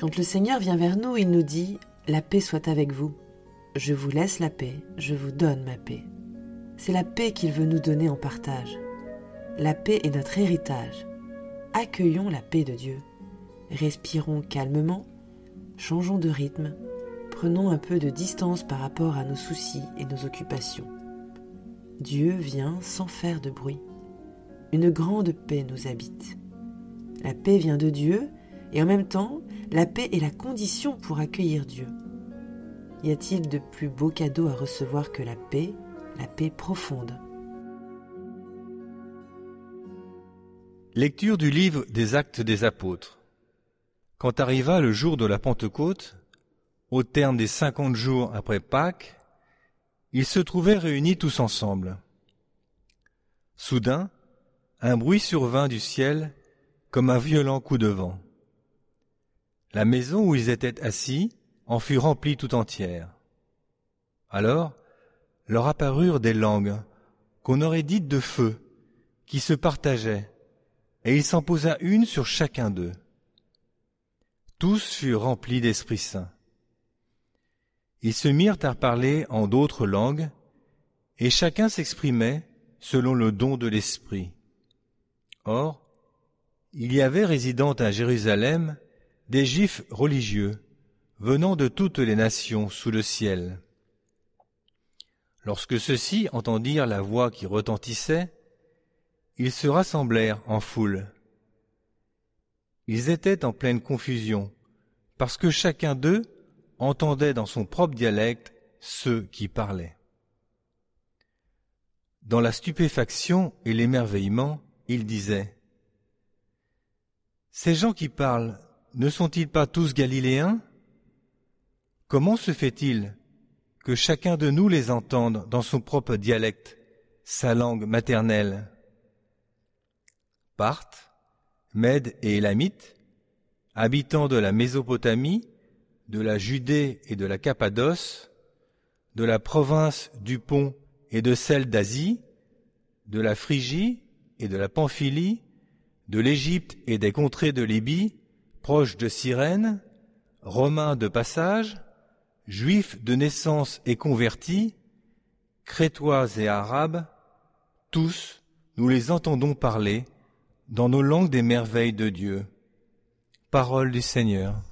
Quand le Seigneur vient vers nous, il nous dit ⁇ La paix soit avec vous. Je vous laisse la paix, je vous donne ma paix. C'est la paix qu'il veut nous donner en partage. La paix est notre héritage. Accueillons la paix de Dieu. Respirons calmement, changeons de rythme, prenons un peu de distance par rapport à nos soucis et nos occupations. Dieu vient sans faire de bruit. Une grande paix nous habite. La paix vient de Dieu et en même temps, la paix est la condition pour accueillir Dieu. Y a-t-il de plus beau cadeau à recevoir que la paix, la paix profonde? Lecture du livre des Actes des Apôtres. Quand arriva le jour de la Pentecôte, au terme des cinquante jours après Pâques, ils se trouvaient réunis tous ensemble. Soudain, un bruit survint du ciel comme un violent coup de vent. La maison où ils étaient assis en fut remplie tout entière. Alors leur apparurent des langues qu'on aurait dites de feu, qui se partageaient, et il s'en posa une sur chacun d'eux. Tous furent remplis d'Esprit Saint. Ils se mirent à parler en d'autres langues, et chacun s'exprimait selon le don de l'Esprit. Or, il y avait résidant à Jérusalem des Juifs religieux venant de toutes les nations sous le ciel. Lorsque ceux-ci entendirent la voix qui retentissait, ils se rassemblèrent en foule. Ils étaient en pleine confusion, parce que chacun d'eux entendait dans son propre dialecte ceux qui parlaient. Dans la stupéfaction et l'émerveillement, ils disaient Ces gens qui parlent ne sont-ils pas tous galiléens? Comment se fait-il que chacun de nous les entende dans son propre dialecte, sa langue maternelle? Parthes, Mèdes et Élamites, habitants de la Mésopotamie, de la Judée et de la Cappadoce, de la province du Pont et de celle d'Asie, de la Phrygie et de la Pamphylie, de l'Égypte et des contrées de Libye, proches de Cyrène, romains de passage, juifs de naissance et convertis, crétois et arabes, tous, nous les entendons parler dans nos langues des merveilles de Dieu. Parole du Seigneur.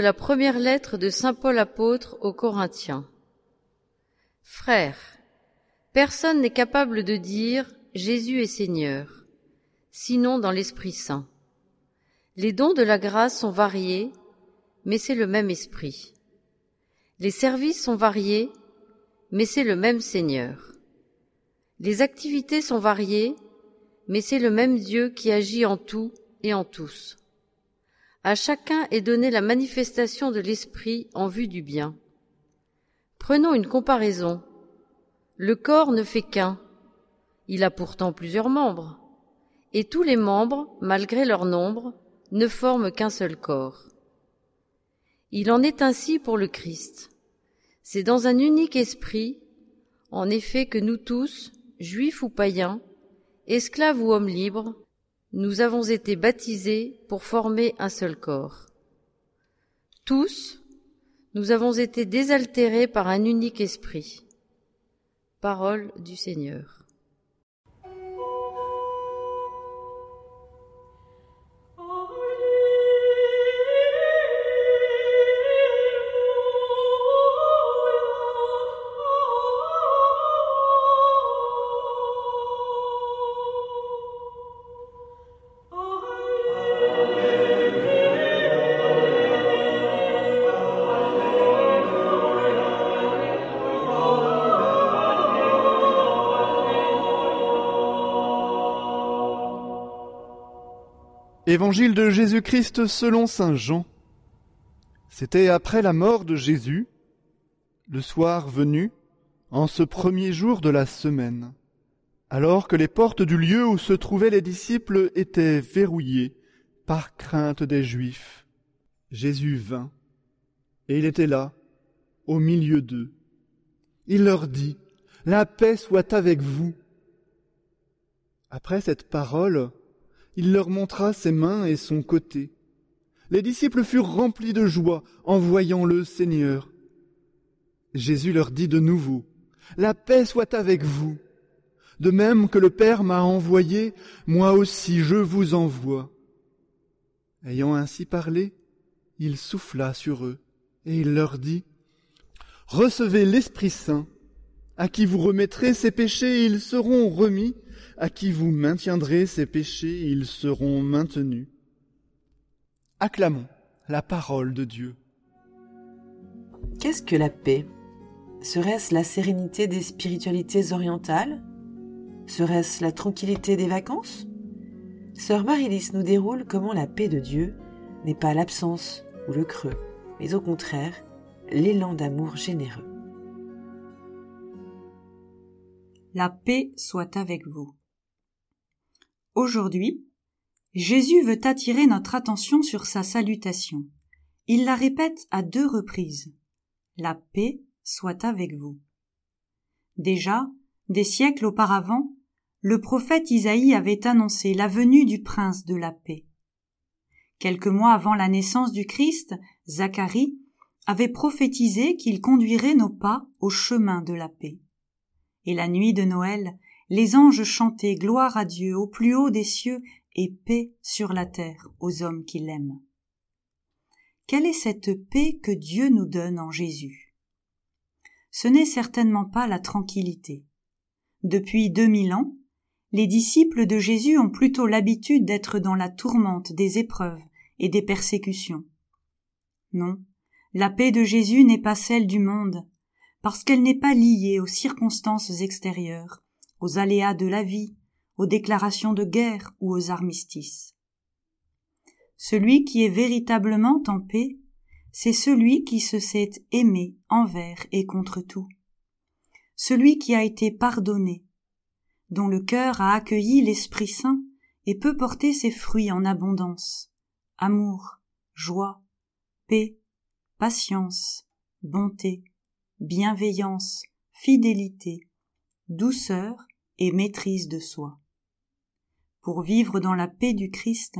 La première lettre de Saint Paul apôtre aux Corinthiens. Frères, personne n'est capable de dire Jésus est Seigneur, sinon dans l'Esprit Saint. Les dons de la grâce sont variés, mais c'est le même Esprit. Les services sont variés, mais c'est le même Seigneur. Les activités sont variées, mais c'est le même Dieu qui agit en tout et en tous. À chacun est donnée la manifestation de l'Esprit en vue du bien. Prenons une comparaison. Le corps ne fait qu'un. Il a pourtant plusieurs membres. Et tous les membres, malgré leur nombre, ne forment qu'un seul corps. Il en est ainsi pour le Christ. C'est dans un unique esprit, en effet, que nous tous, juifs ou païens, esclaves ou hommes libres, nous avons été baptisés pour former un seul corps. Tous, nous avons été désaltérés par un unique esprit. Parole du Seigneur. Évangile de Jésus-Christ selon Saint Jean. C'était après la mort de Jésus, le soir venu, en ce premier jour de la semaine, alors que les portes du lieu où se trouvaient les disciples étaient verrouillées par crainte des Juifs. Jésus vint, et il était là, au milieu d'eux. Il leur dit, La paix soit avec vous. Après cette parole, il leur montra ses mains et son côté. Les disciples furent remplis de joie en voyant le Seigneur. Jésus leur dit de nouveau, La paix soit avec vous. De même que le Père m'a envoyé, moi aussi je vous envoie. Ayant ainsi parlé, il souffla sur eux, et il leur dit, Recevez l'Esprit Saint, à qui vous remettrez ces péchés, ils seront remis, à qui vous maintiendrez ces péchés, ils seront maintenus. Acclamons la parole de Dieu. Qu'est-ce que la paix? Serait-ce la sérénité des spiritualités orientales? Serait-ce la tranquillité des vacances? Sœur Marilys nous déroule comment la paix de Dieu n'est pas l'absence ou le creux, mais au contraire l'élan d'amour généreux. La paix soit avec vous. Aujourd'hui, Jésus veut attirer notre attention sur sa salutation. Il la répète à deux reprises. La paix soit avec vous. Déjà, des siècles auparavant, le prophète Isaïe avait annoncé la venue du prince de la paix. Quelques mois avant la naissance du Christ, Zacharie avait prophétisé qu'il conduirait nos pas au chemin de la paix. Et la nuit de Noël, les anges chantaient gloire à Dieu au plus haut des cieux et paix sur la terre aux hommes qui l'aiment. Quelle est cette paix que Dieu nous donne en Jésus? Ce n'est certainement pas la tranquillité. Depuis deux mille ans, les disciples de Jésus ont plutôt l'habitude d'être dans la tourmente des épreuves et des persécutions. Non, la paix de Jésus n'est pas celle du monde, parce qu'elle n'est pas liée aux circonstances extérieures, aux aléas de la vie, aux déclarations de guerre ou aux armistices. Celui qui est véritablement en paix, c'est celui qui se sait aimé envers et contre tout, celui qui a été pardonné, dont le cœur a accueilli l'Esprit Saint et peut porter ses fruits en abondance, amour, joie, paix, patience, bonté, bienveillance, fidélité, douceur et maîtrise de soi. Pour vivre dans la paix du Christ,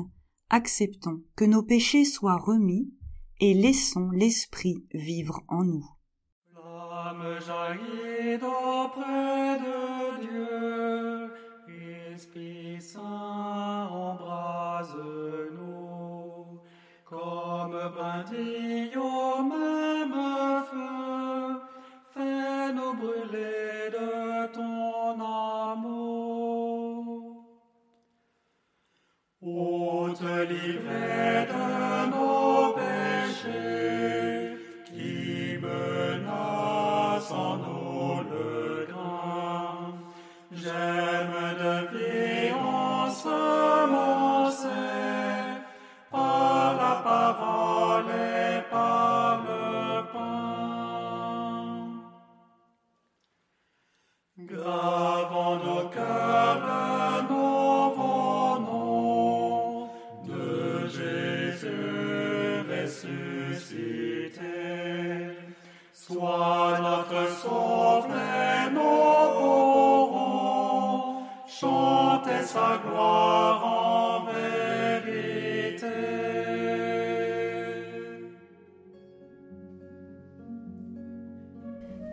acceptons que nos péchés soient remis et laissons l'Esprit vivre en nous. L'âme jaillit d'auprès de Dieu, Esprit Saint embrase-nous, comme Amen.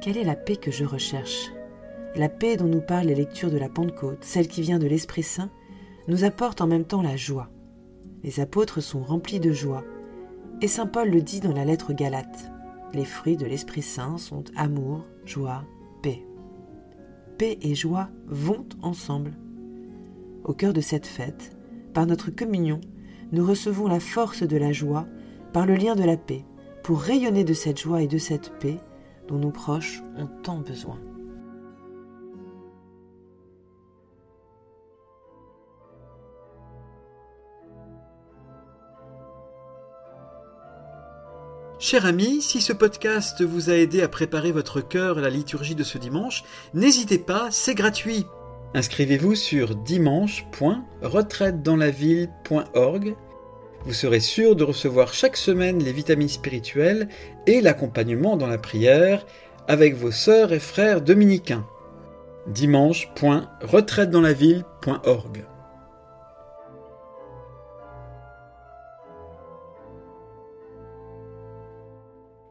Quelle est la paix que je recherche? La paix dont nous parlent les lectures de la Pentecôte, celle qui vient de l'Esprit Saint, nous apporte en même temps la joie. Les apôtres sont remplis de joie. Et Saint Paul le dit dans la lettre aux Galates. Les fruits de l'Esprit Saint sont amour, joie, paix. Paix et joie vont ensemble. Au cœur de cette fête, par notre communion, nous recevons la force de la joie par le lien de la paix, pour rayonner de cette joie et de cette paix dont nos proches ont tant besoin. Cher ami, si ce podcast vous a aidé à préparer votre cœur à la liturgie de ce dimanche, n'hésitez pas, c'est gratuit. Inscrivez-vous sur dimanche.retraitedanslaville.org. Vous serez sûr de recevoir chaque semaine les vitamines spirituelles et l'accompagnement dans la prière avec vos sœurs et frères dominicains. dimanche.retraitedanslaville.org